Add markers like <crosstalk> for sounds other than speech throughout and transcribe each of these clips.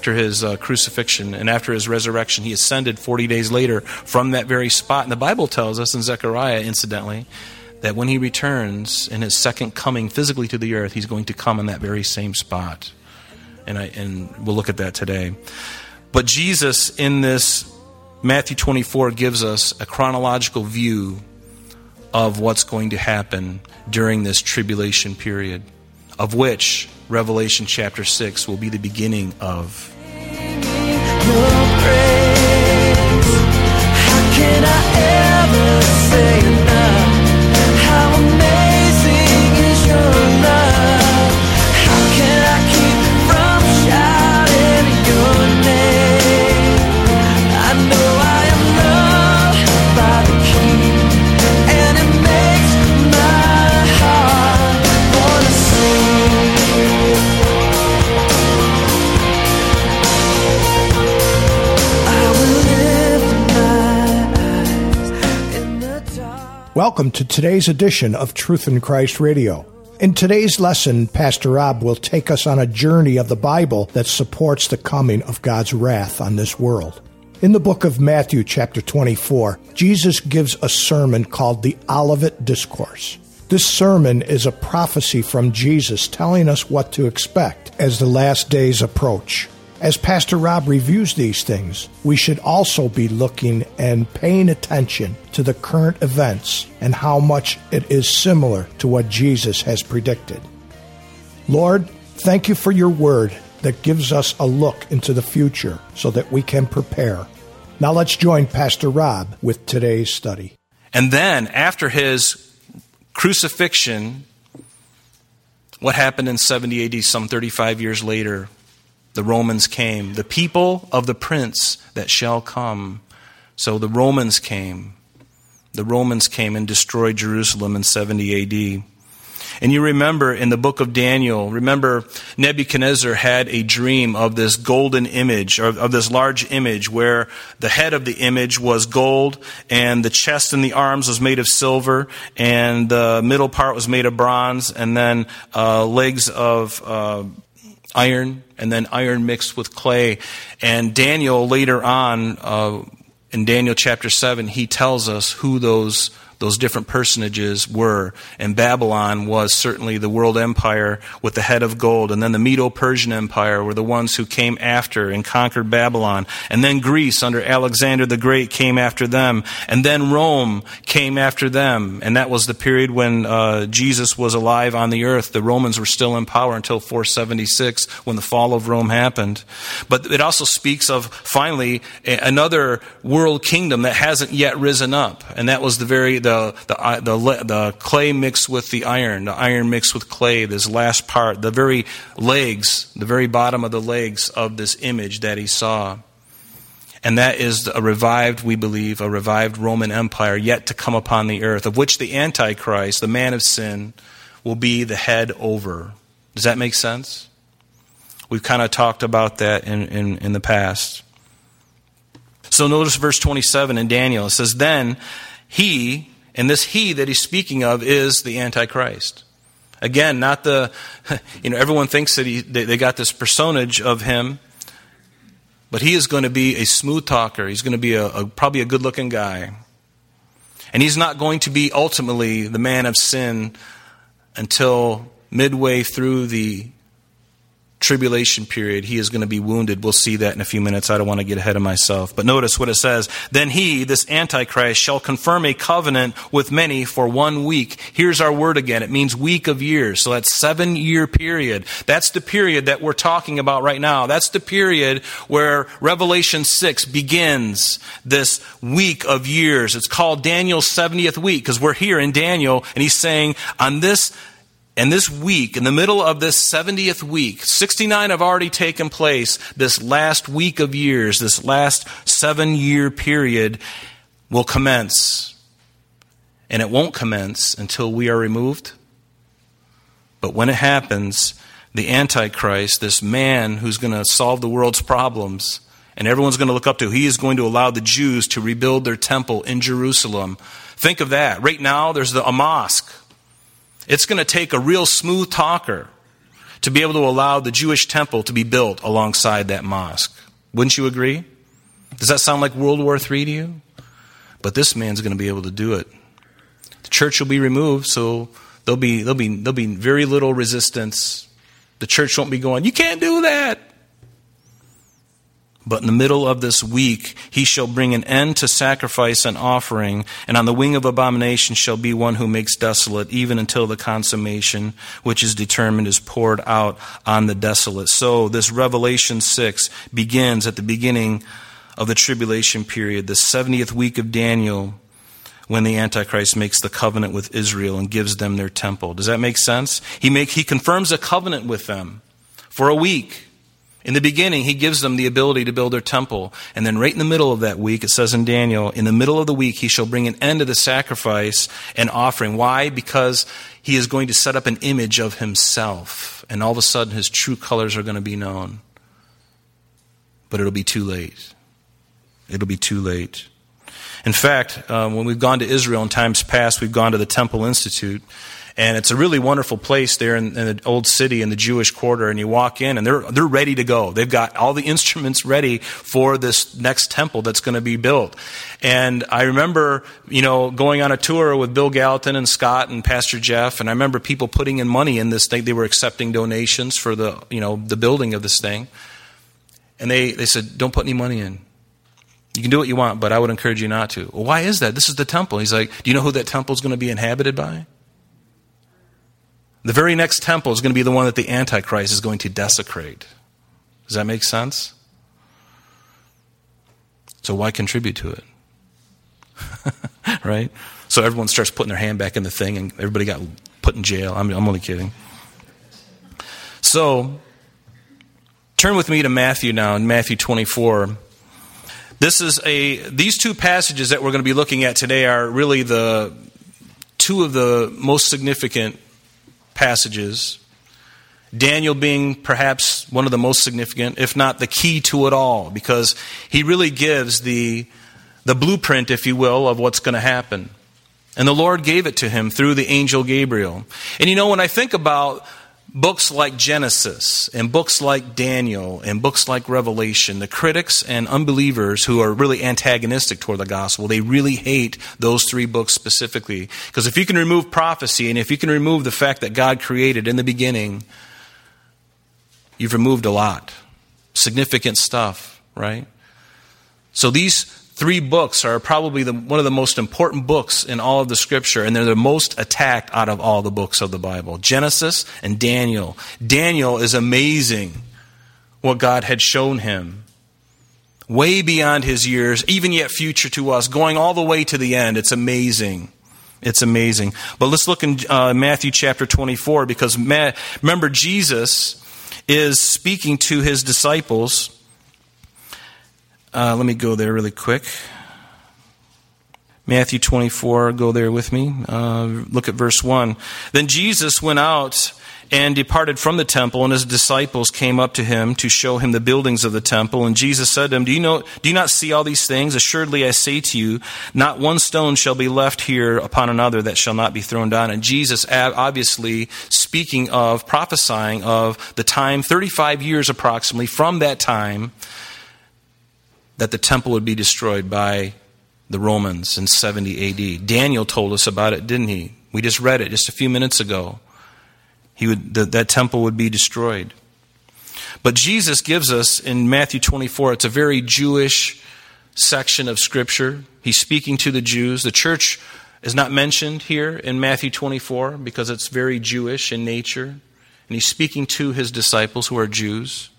After his uh, crucifixion and after his resurrection, he ascended 40 days later from that very spot. And the Bible tells us in Zechariah, incidentally, that when he returns in his second coming physically to the earth, he's going to come in that very same spot. And, I, and we'll look at that today. But Jesus, in this Matthew 24, gives us a chronological view of what's going to happen during this tribulation period, of which Revelation chapter 6 will be the beginning of your praise. How can I ever say Welcome to today's edition of Truth in Christ Radio. In today's lesson, Pastor Rob will take us on a journey of the Bible that supports the coming of God's wrath on this world. In the book of Matthew, chapter 24, Jesus gives a sermon called the Olivet Discourse. This sermon is a prophecy from Jesus telling us what to expect as the last days approach. As Pastor Rob reviews these things, we should also be looking and paying attention to the current events and how much it is similar to what Jesus has predicted. Lord, thank you for your word that gives us a look into the future so that we can prepare. Now let's join Pastor Rob with today's study. And then, after his crucifixion, what happened in 70 AD, some 35 years later? The Romans came. The people of the prince that shall come. So the Romans came. The Romans came and destroyed Jerusalem in 70 AD. And you remember in the book of Daniel, remember Nebuchadnezzar had a dream of this golden image, or of this large image where the head of the image was gold and the chest and the arms was made of silver and the middle part was made of bronze and then uh, legs of uh, iron and then iron mixed with clay. And Daniel later on, uh, in Daniel chapter 7, he tells us who those those different personages were. And Babylon was certainly the world empire with the head of gold. And then the Medo Persian Empire were the ones who came after and conquered Babylon. And then Greece under Alexander the Great came after them. And then Rome came after them. And that was the period when uh, Jesus was alive on the earth. The Romans were still in power until 476 when the fall of Rome happened. But it also speaks of finally another world kingdom that hasn't yet risen up. And that was the very, the the, the, uh, the, the clay mixed with the iron, the iron mixed with clay, this last part, the very legs, the very bottom of the legs of this image that he saw. And that is a revived, we believe, a revived Roman Empire yet to come upon the earth, of which the Antichrist, the man of sin, will be the head over. Does that make sense? We've kind of talked about that in, in, in the past. So notice verse 27 in Daniel. It says, Then he, and this he that he's speaking of is the Antichrist. Again, not the, <laughs> you know, everyone thinks that he, they, got this personage of him, but he is going to be a smooth talker. He's going to be a, a, probably a good looking guy. And he's not going to be ultimately the man of sin until midway through the tribulation period, he is going to be wounded. We'll see that in a few minutes. I don't want to get ahead of myself. But notice what it says. Then he, this Antichrist, shall confirm a covenant with many for one week. Here's our word again. It means week of years. So that's seven year period. That's the period that we're talking about right now. That's the period where Revelation 6 begins this week of years. It's called Daniel's 70th week because we're here in Daniel and he's saying on this and this week, in the middle of this 70th week, 69 have already taken place. This last week of years, this last seven year period will commence. and it won't commence until we are removed. But when it happens, the Antichrist, this man who's going to solve the world's problems, and everyone's going to look up to, he is going to allow the Jews to rebuild their temple in Jerusalem. Think of that. Right now, there's the, a mosque. It's going to take a real smooth talker to be able to allow the Jewish temple to be built alongside that mosque. Wouldn't you agree? Does that sound like World War III to you? But this man's going to be able to do it. The church will be removed, so there'll be, there'll be, there'll be very little resistance. The church won't be going, You can't do that. But in the middle of this week, he shall bring an end to sacrifice and offering, and on the wing of abomination shall be one who makes desolate, even until the consummation which is determined is poured out on the desolate. So, this Revelation 6 begins at the beginning of the tribulation period, the 70th week of Daniel, when the Antichrist makes the covenant with Israel and gives them their temple. Does that make sense? He, make, he confirms a covenant with them for a week. In the beginning, he gives them the ability to build their temple. And then, right in the middle of that week, it says in Daniel, in the middle of the week, he shall bring an end to the sacrifice and offering. Why? Because he is going to set up an image of himself. And all of a sudden, his true colors are going to be known. But it'll be too late. It'll be too late. In fact, um, when we've gone to Israel in times past, we've gone to the Temple Institute. And it's a really wonderful place there in, in, the old city in the Jewish quarter. And you walk in and they're, they're ready to go. They've got all the instruments ready for this next temple that's going to be built. And I remember, you know, going on a tour with Bill Gallatin and Scott and Pastor Jeff. And I remember people putting in money in this thing. They were accepting donations for the, you know, the building of this thing. And they, they said, don't put any money in. You can do what you want, but I would encourage you not to. Well, why is that? This is the temple. He's like, do you know who that temple is going to be inhabited by? The very next temple is going to be the one that the Antichrist is going to desecrate. Does that make sense? So why contribute to it? <laughs> right? So everyone starts putting their hand back in the thing and everybody got put in jail. I'm, I'm only kidding. So turn with me to Matthew now, in Matthew 24. This is a these two passages that we're going to be looking at today are really the two of the most significant passages. Daniel being perhaps one of the most significant, if not the key to it all, because he really gives the, the blueprint, if you will, of what's going to happen. And the Lord gave it to him through the angel Gabriel. And you know, when I think about books like Genesis and books like Daniel and books like Revelation, the critics and unbelievers who are really antagonistic toward the gospel, they really hate those three books specifically. Because if you can remove prophecy and if you can remove the fact that God created in the beginning, you've removed a lot. Significant stuff, right? So these three books are probably the, one of the most important books in all of the scripture, and they're the most attacked out of all the books of the Bible Genesis and Daniel. Daniel is amazing what God had shown him. Way beyond his years, even yet future to us, going all the way to the end. It's amazing. It's amazing. But let's look in uh, Matthew chapter 24 because Ma- remember, Jesus is speaking to his disciples uh, let me go there really quick. Matthew 24, go there with me. Uh, look at verse 1. Then Jesus went out and departed from the temple, and his disciples came up to him to show him the buildings of the temple. And Jesus said to them, Do you, know, do you not see all these things? Assuredly, I say to you, not one stone shall be left here upon another that shall not be thrown down. And Jesus, obviously, speaking of, prophesying of the time, 35 years approximately from that time, that the temple would be destroyed by the Romans in 70 AD. Daniel told us about it, didn't he? We just read it just a few minutes ago. He would, the, that temple would be destroyed. But Jesus gives us in Matthew 24, it's a very Jewish section of Scripture. He's speaking to the Jews. The church is not mentioned here in Matthew 24 because it's very Jewish in nature. And he's speaking to his disciples who are Jews.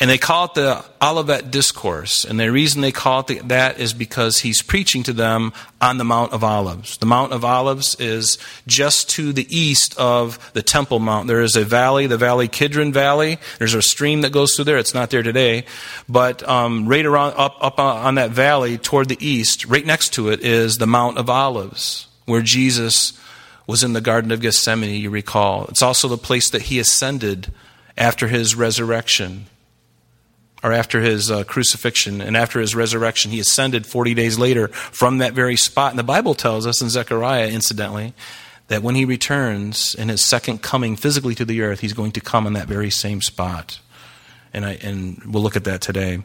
And they call it the Olivet Discourse. And the reason they call it that is because he's preaching to them on the Mount of Olives. The Mount of Olives is just to the east of the Temple Mount. There is a valley, the Valley Kidron Valley. There's a stream that goes through there. It's not there today. But um, right around, up, up on that valley toward the east, right next to it, is the Mount of Olives, where Jesus was in the Garden of Gethsemane, you recall. It's also the place that he ascended after his resurrection or after his uh, crucifixion and after his resurrection, he ascended 40 days later from that very spot. And the Bible tells us in Zechariah, incidentally, that when he returns in his second coming physically to the earth, he's going to come in that very same spot. And, I, and we'll look at that today.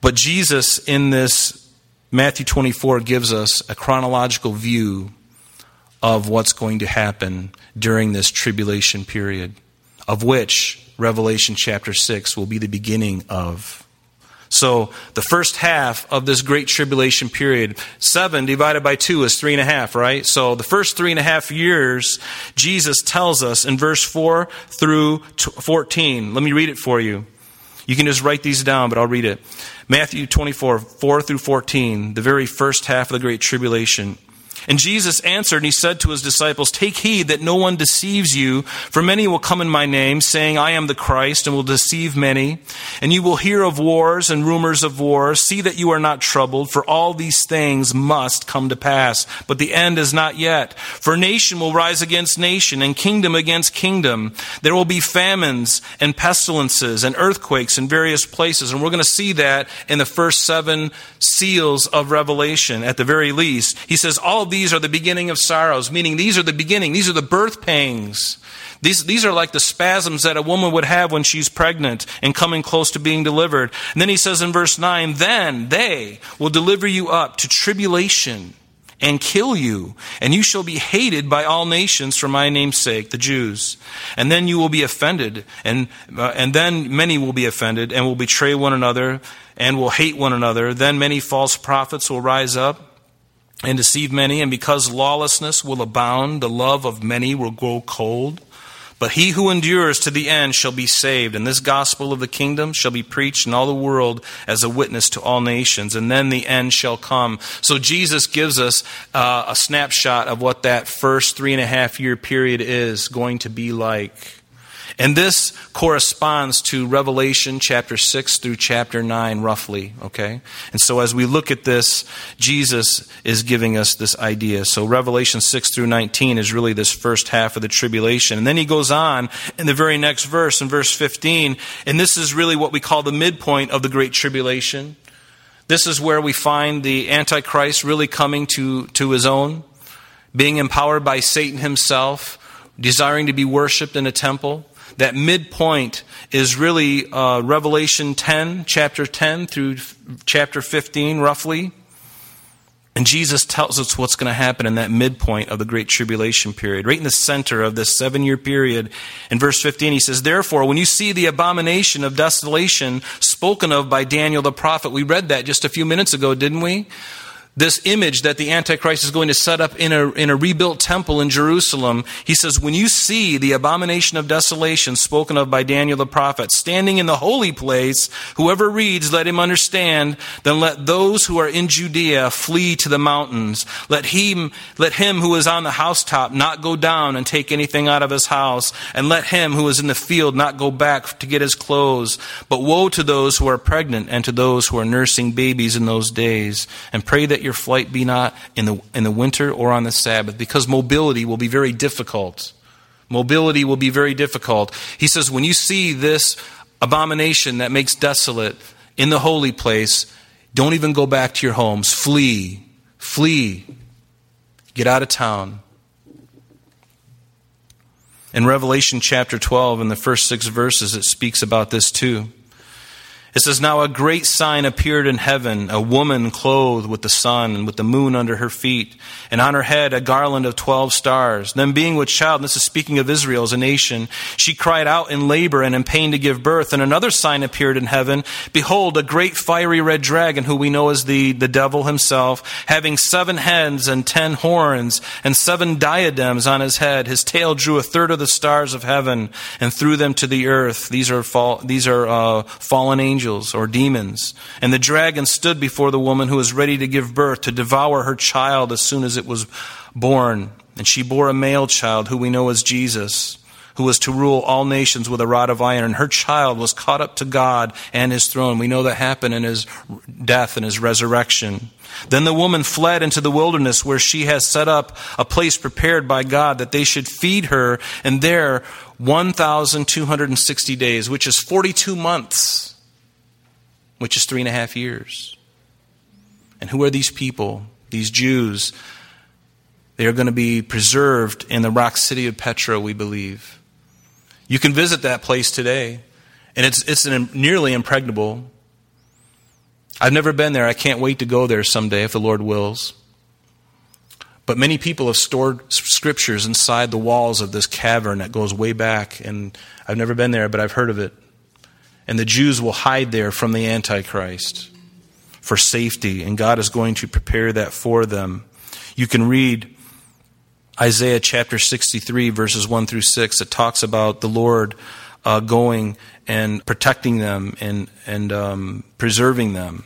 But Jesus, in this Matthew 24, gives us a chronological view of what's going to happen during this tribulation period, of which Revelation chapter 6 will be the beginning of. So, the first half of this great tribulation period, seven divided by two is three and a half, right? So, the first three and a half years, Jesus tells us in verse 4 through 14. Let me read it for you. You can just write these down, but I'll read it. Matthew 24, 4 through 14, the very first half of the Great Tribulation. And Jesus answered, and he said to his disciples, Take heed that no one deceives you, for many will come in my name, saying, I am the Christ, and will deceive many. And you will hear of wars and rumors of wars. See that you are not troubled, for all these things must come to pass. But the end is not yet. For nation will rise against nation, and kingdom against kingdom. There will be famines and pestilences and earthquakes in various places. And we're going to see that in the first seven seals of Revelation, at the very least. He says, All of these are the beginning of sorrows, meaning these are the beginning, these are the birth pangs. These, these are like the spasms that a woman would have when she's pregnant and coming close to being delivered. And then he says in verse 9, Then they will deliver you up to tribulation and kill you, and you shall be hated by all nations for my name's sake, the Jews. And then you will be offended, and, uh, and then many will be offended and will betray one another and will hate one another. Then many false prophets will rise up and deceive many, and because lawlessness will abound, the love of many will grow cold. But he who endures to the end shall be saved, and this gospel of the kingdom shall be preached in all the world as a witness to all nations, and then the end shall come. So Jesus gives us uh, a snapshot of what that first three and a half year period is going to be like. And this corresponds to Revelation chapter 6 through chapter 9, roughly, okay? And so as we look at this, Jesus is giving us this idea. So Revelation 6 through 19 is really this first half of the tribulation. And then he goes on in the very next verse, in verse 15, and this is really what we call the midpoint of the Great Tribulation. This is where we find the Antichrist really coming to, to his own, being empowered by Satan himself, desiring to be worshiped in a temple. That midpoint is really uh, Revelation 10, chapter 10 through chapter 15, roughly. And Jesus tells us what's going to happen in that midpoint of the Great Tribulation period, right in the center of this seven year period. In verse 15, he says, Therefore, when you see the abomination of desolation spoken of by Daniel the prophet, we read that just a few minutes ago, didn't we? This image that the Antichrist is going to set up in a, in a rebuilt temple in Jerusalem, he says, When you see the abomination of desolation spoken of by Daniel the prophet standing in the holy place, whoever reads, let him understand, then let those who are in Judea flee to the mountains. Let him, let him who is on the housetop not go down and take anything out of his house, and let him who is in the field not go back to get his clothes. But woe to those who are pregnant and to those who are nursing babies in those days, and pray that your flight be not in the, in the winter or on the Sabbath, because mobility will be very difficult. Mobility will be very difficult. He says, when you see this abomination that makes desolate in the holy place, don't even go back to your homes. Flee. Flee. Get out of town. In Revelation chapter 12, in the first six verses, it speaks about this too. It says, Now a great sign appeared in heaven, a woman clothed with the sun and with the moon under her feet, and on her head a garland of twelve stars. Then being with child, and this is speaking of Israel as a nation, she cried out in labor and in pain to give birth. And another sign appeared in heaven. Behold, a great fiery red dragon, who we know as the, the devil himself, having seven heads and ten horns, and seven diadems on his head. His tail drew a third of the stars of heaven and threw them to the earth. These are, fall, these are uh, fallen angels angels or demons. And the dragon stood before the woman who was ready to give birth to devour her child as soon as it was born. And she bore a male child who we know as Jesus, who was to rule all nations with a rod of iron. And her child was caught up to God and his throne. We know that happened in his death and his resurrection. Then the woman fled into the wilderness where she has set up a place prepared by God that they should feed her, and there 1,260 days, which is 42 months which is three and a half years. And who are these people? These Jews. They are going to be preserved in the rock city of Petra, we believe. You can visit that place today, and it's, it's an, nearly impregnable. I've never been there. I can't wait to go there someday if the Lord wills. But many people have stored scriptures inside the walls of this cavern that goes way back, and I've never been there, but I've heard of it and the Jews will hide there from the Antichrist for safety, and God is going to prepare that for them. You can read Isaiah chapter 63, verses 1 through 6, It talks about the Lord uh, going and protecting them and, and um, preserving them.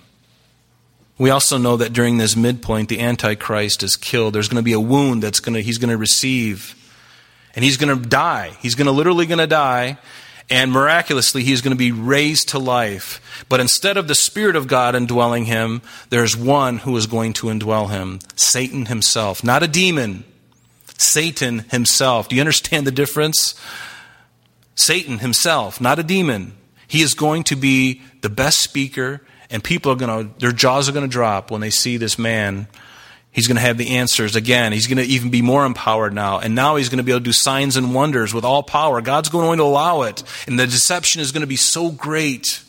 We also know that during this midpoint, the Antichrist is killed. There's going to be a wound that's going to, he's going to receive. And he's going to die. He's going to literally going to die and miraculously he's going to be raised to life. But instead of the Spirit of God indwelling him, there's one who is going to indwell him Satan himself. Not a demon, Satan himself. Do you understand the difference? Satan himself, not a demon. He is going to be the best speaker, and people are going to, their jaws are going to drop when they see this man He's going to have the answers again. He's going to even be more empowered now. And now he's going to be able to do signs and wonders with all power. God's going to allow it. And the deception is going to be so great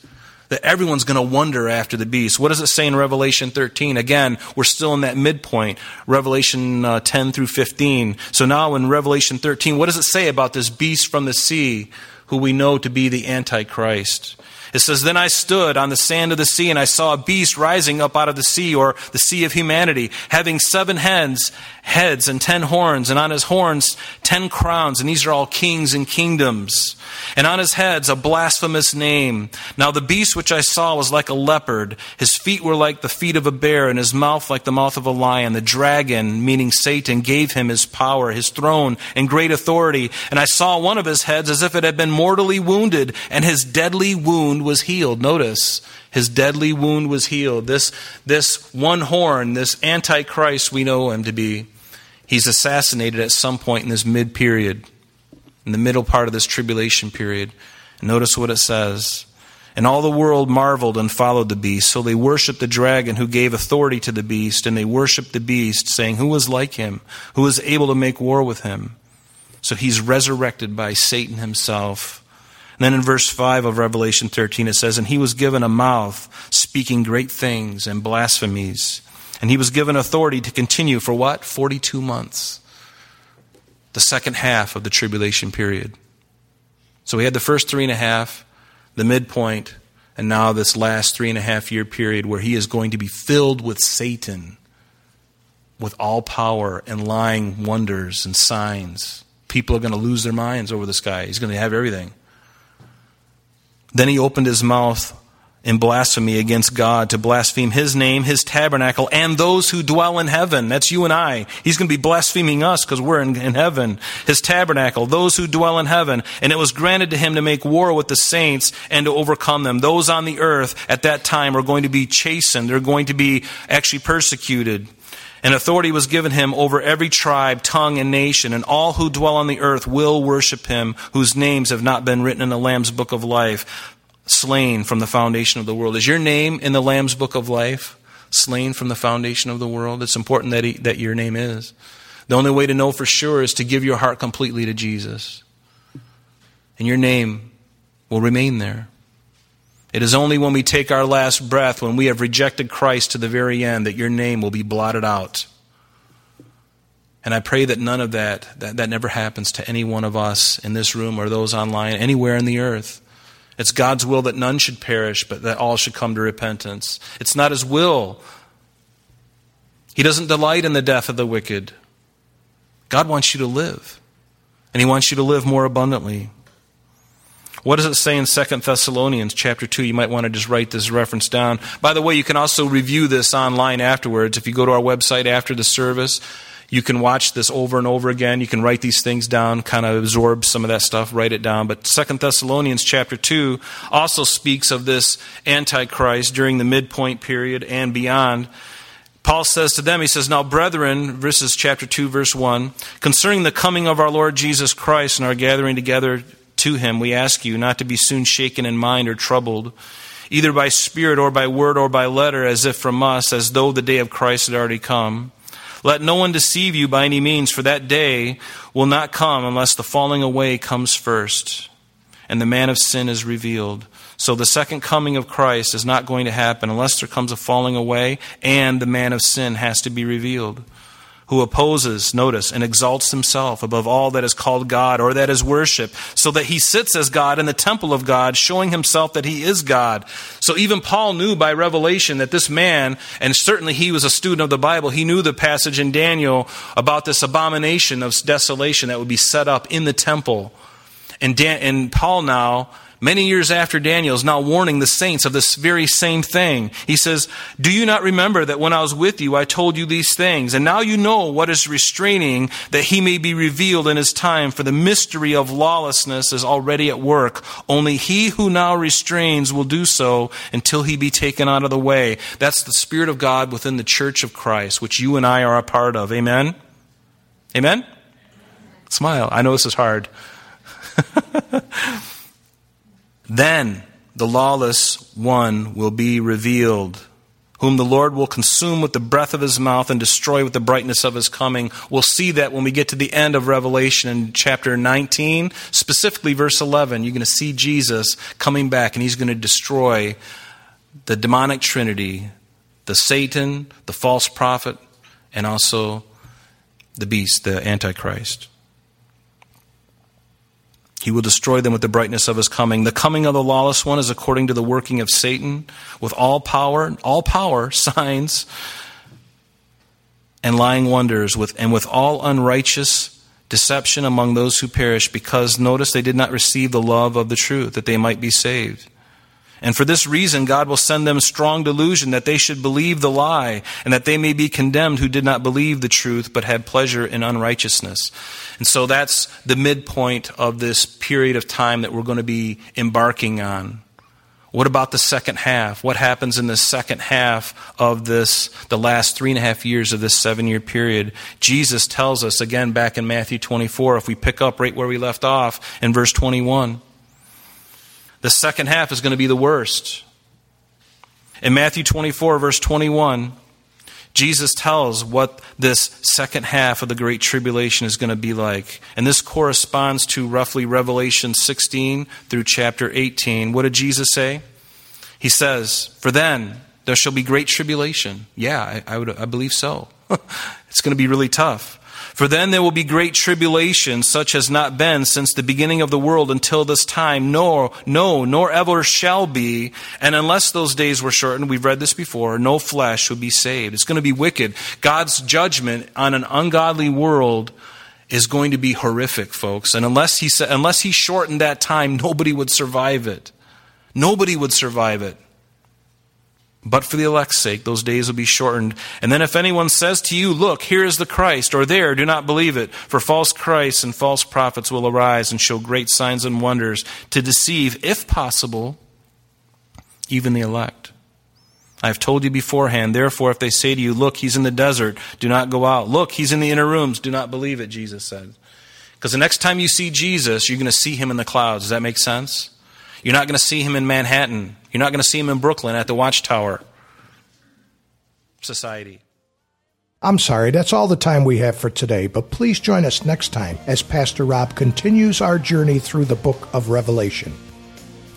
that everyone's going to wonder after the beast. What does it say in Revelation 13? Again, we're still in that midpoint, Revelation uh, 10 through 15. So now in Revelation 13, what does it say about this beast from the sea who we know to be the Antichrist? It says, Then I stood on the sand of the sea, and I saw a beast rising up out of the sea, or the sea of humanity, having seven heads, heads and ten horns, and on his horns ten crowns, and these are all kings and kingdoms. And on his heads a blasphemous name. Now the beast which I saw was like a leopard, his feet were like the feet of a bear, and his mouth like the mouth of a lion. The dragon, meaning Satan, gave him his power, his throne, and great authority. And I saw one of his heads as if it had been mortally wounded, and his deadly wound was healed. Notice, his deadly wound was healed. This, this one horn, this Antichrist we know him to be, he's assassinated at some point in this mid period, in the middle part of this tribulation period. notice what it says. And all the world marveled and followed the beast. So they worshiped the dragon who gave authority to the beast, and they worshiped the beast, saying, Who was like him? Who was able to make war with him? So he's resurrected by Satan himself. And then in verse 5 of Revelation 13, it says, And he was given a mouth speaking great things and blasphemies. And he was given authority to continue for what? 42 months. The second half of the tribulation period. So we had the first three and a half, the midpoint, and now this last three and a half year period where he is going to be filled with Satan, with all power and lying wonders and signs. People are going to lose their minds over this guy. He's going to have everything. Then he opened his mouth in blasphemy against God to blaspheme his name, his tabernacle, and those who dwell in heaven. That's you and I. He's going to be blaspheming us because we're in, in, heaven. His tabernacle, those who dwell in heaven. And it was granted to him to make war with the saints and to overcome them. Those on the earth at that time are going to be chastened. They're going to be actually persecuted. And authority was given him over every tribe, tongue, and nation, and all who dwell on the earth will worship him, whose names have not been written in the Lamb's book of life, slain from the foundation of the world. Is your name in the Lamb's book of life? Slain from the foundation of the world? It's important that, he, that your name is. The only way to know for sure is to give your heart completely to Jesus. And your name will remain there. It is only when we take our last breath, when we have rejected Christ to the very end, that your name will be blotted out. And I pray that none of that, that, that never happens to any one of us in this room or those online, anywhere in the earth. It's God's will that none should perish, but that all should come to repentance. It's not His will. He doesn't delight in the death of the wicked. God wants you to live, and He wants you to live more abundantly. What does it say in 2 Thessalonians chapter 2? You might want to just write this reference down. By the way, you can also review this online afterwards. If you go to our website after the service, you can watch this over and over again. You can write these things down, kind of absorb some of that stuff, write it down. But Second Thessalonians chapter 2 also speaks of this Antichrist during the midpoint period and beyond. Paul says to them, he says, Now, brethren, verses chapter 2, verse 1, concerning the coming of our Lord Jesus Christ and our gathering together to him, we ask you not to be soon shaken in mind or troubled, either by spirit or by word or by letter, as if from us, as though the day of Christ had already come. Let no one deceive you by any means, for that day will not come unless the falling away comes first, and the man of sin is revealed. So the second coming of Christ is not going to happen unless there comes a falling away, and the man of sin has to be revealed who opposes, notice, and exalts himself above all that is called God or that is worship, so that he sits as God in the temple of God, showing himself that he is God. So even Paul knew by revelation that this man, and certainly he was a student of the Bible, he knew the passage in Daniel about this abomination of desolation that would be set up in the temple. And, Dan- and Paul now many years after Daniel, is now warning the saints of this very same thing. He says, Do you not remember that when I was with you, I told you these things? And now you know what is restraining, that he may be revealed in his time, for the mystery of lawlessness is already at work. Only he who now restrains will do so until he be taken out of the way. That's the Spirit of God within the church of Christ, which you and I are a part of. Amen? Amen? Smile. I know this is hard. <laughs> Then the lawless one will be revealed, whom the Lord will consume with the breath of his mouth and destroy with the brightness of his coming. We'll see that when we get to the end of Revelation in chapter 19, specifically verse 11. You're going to see Jesus coming back and he's going to destroy the demonic trinity, the Satan, the false prophet, and also the beast, the Antichrist. He will destroy them with the brightness of his coming. The coming of the lawless one is according to the working of Satan, with all power, all power, <laughs> signs, and lying wonders, with, and with all unrighteous deception among those who perish, because, notice, they did not receive the love of the truth, that they might be saved. And for this reason, God will send them strong delusion that they should believe the lie, and that they may be condemned who did not believe the truth, but had pleasure in unrighteousness. And so that's the midpoint of this period of time that we're going to be embarking on. What about the second half? What happens in the second half of this, the last three and a half years of this seven year period? Jesus tells us again back in Matthew 24, if we pick up right where we left off in verse 21. The second half is going to be the worst. In Matthew 24, verse 21, Jesus tells what this second half of the Great Tribulation is going to be like. And this corresponds to roughly Revelation 16 through chapter 18. What did Jesus say? He says, For then there shall be great tribulation. Yeah, I, I, would, I believe so. <laughs> it's going to be really tough. For then there will be great tribulation, such as not been since the beginning of the world until this time, nor, no, nor ever shall be. And unless those days were shortened, we've read this before, no flesh would be saved. It's going to be wicked. God's judgment on an ungodly world is going to be horrific, folks. And unless he, said unless he shortened that time, nobody would survive it. Nobody would survive it. But for the elect's sake, those days will be shortened. And then if anyone says to you, Look, here is the Christ, or there, do not believe it. For false Christs and false prophets will arise and show great signs and wonders to deceive, if possible, even the elect. I have told you beforehand, therefore, if they say to you, Look, he's in the desert, do not go out. Look, he's in the inner rooms, do not believe it, Jesus said. Because the next time you see Jesus, you're going to see him in the clouds. Does that make sense? You're not going to see him in Manhattan. You're not going to see him in Brooklyn at the Watchtower Society. I'm sorry, that's all the time we have for today, but please join us next time as Pastor Rob continues our journey through the book of Revelation.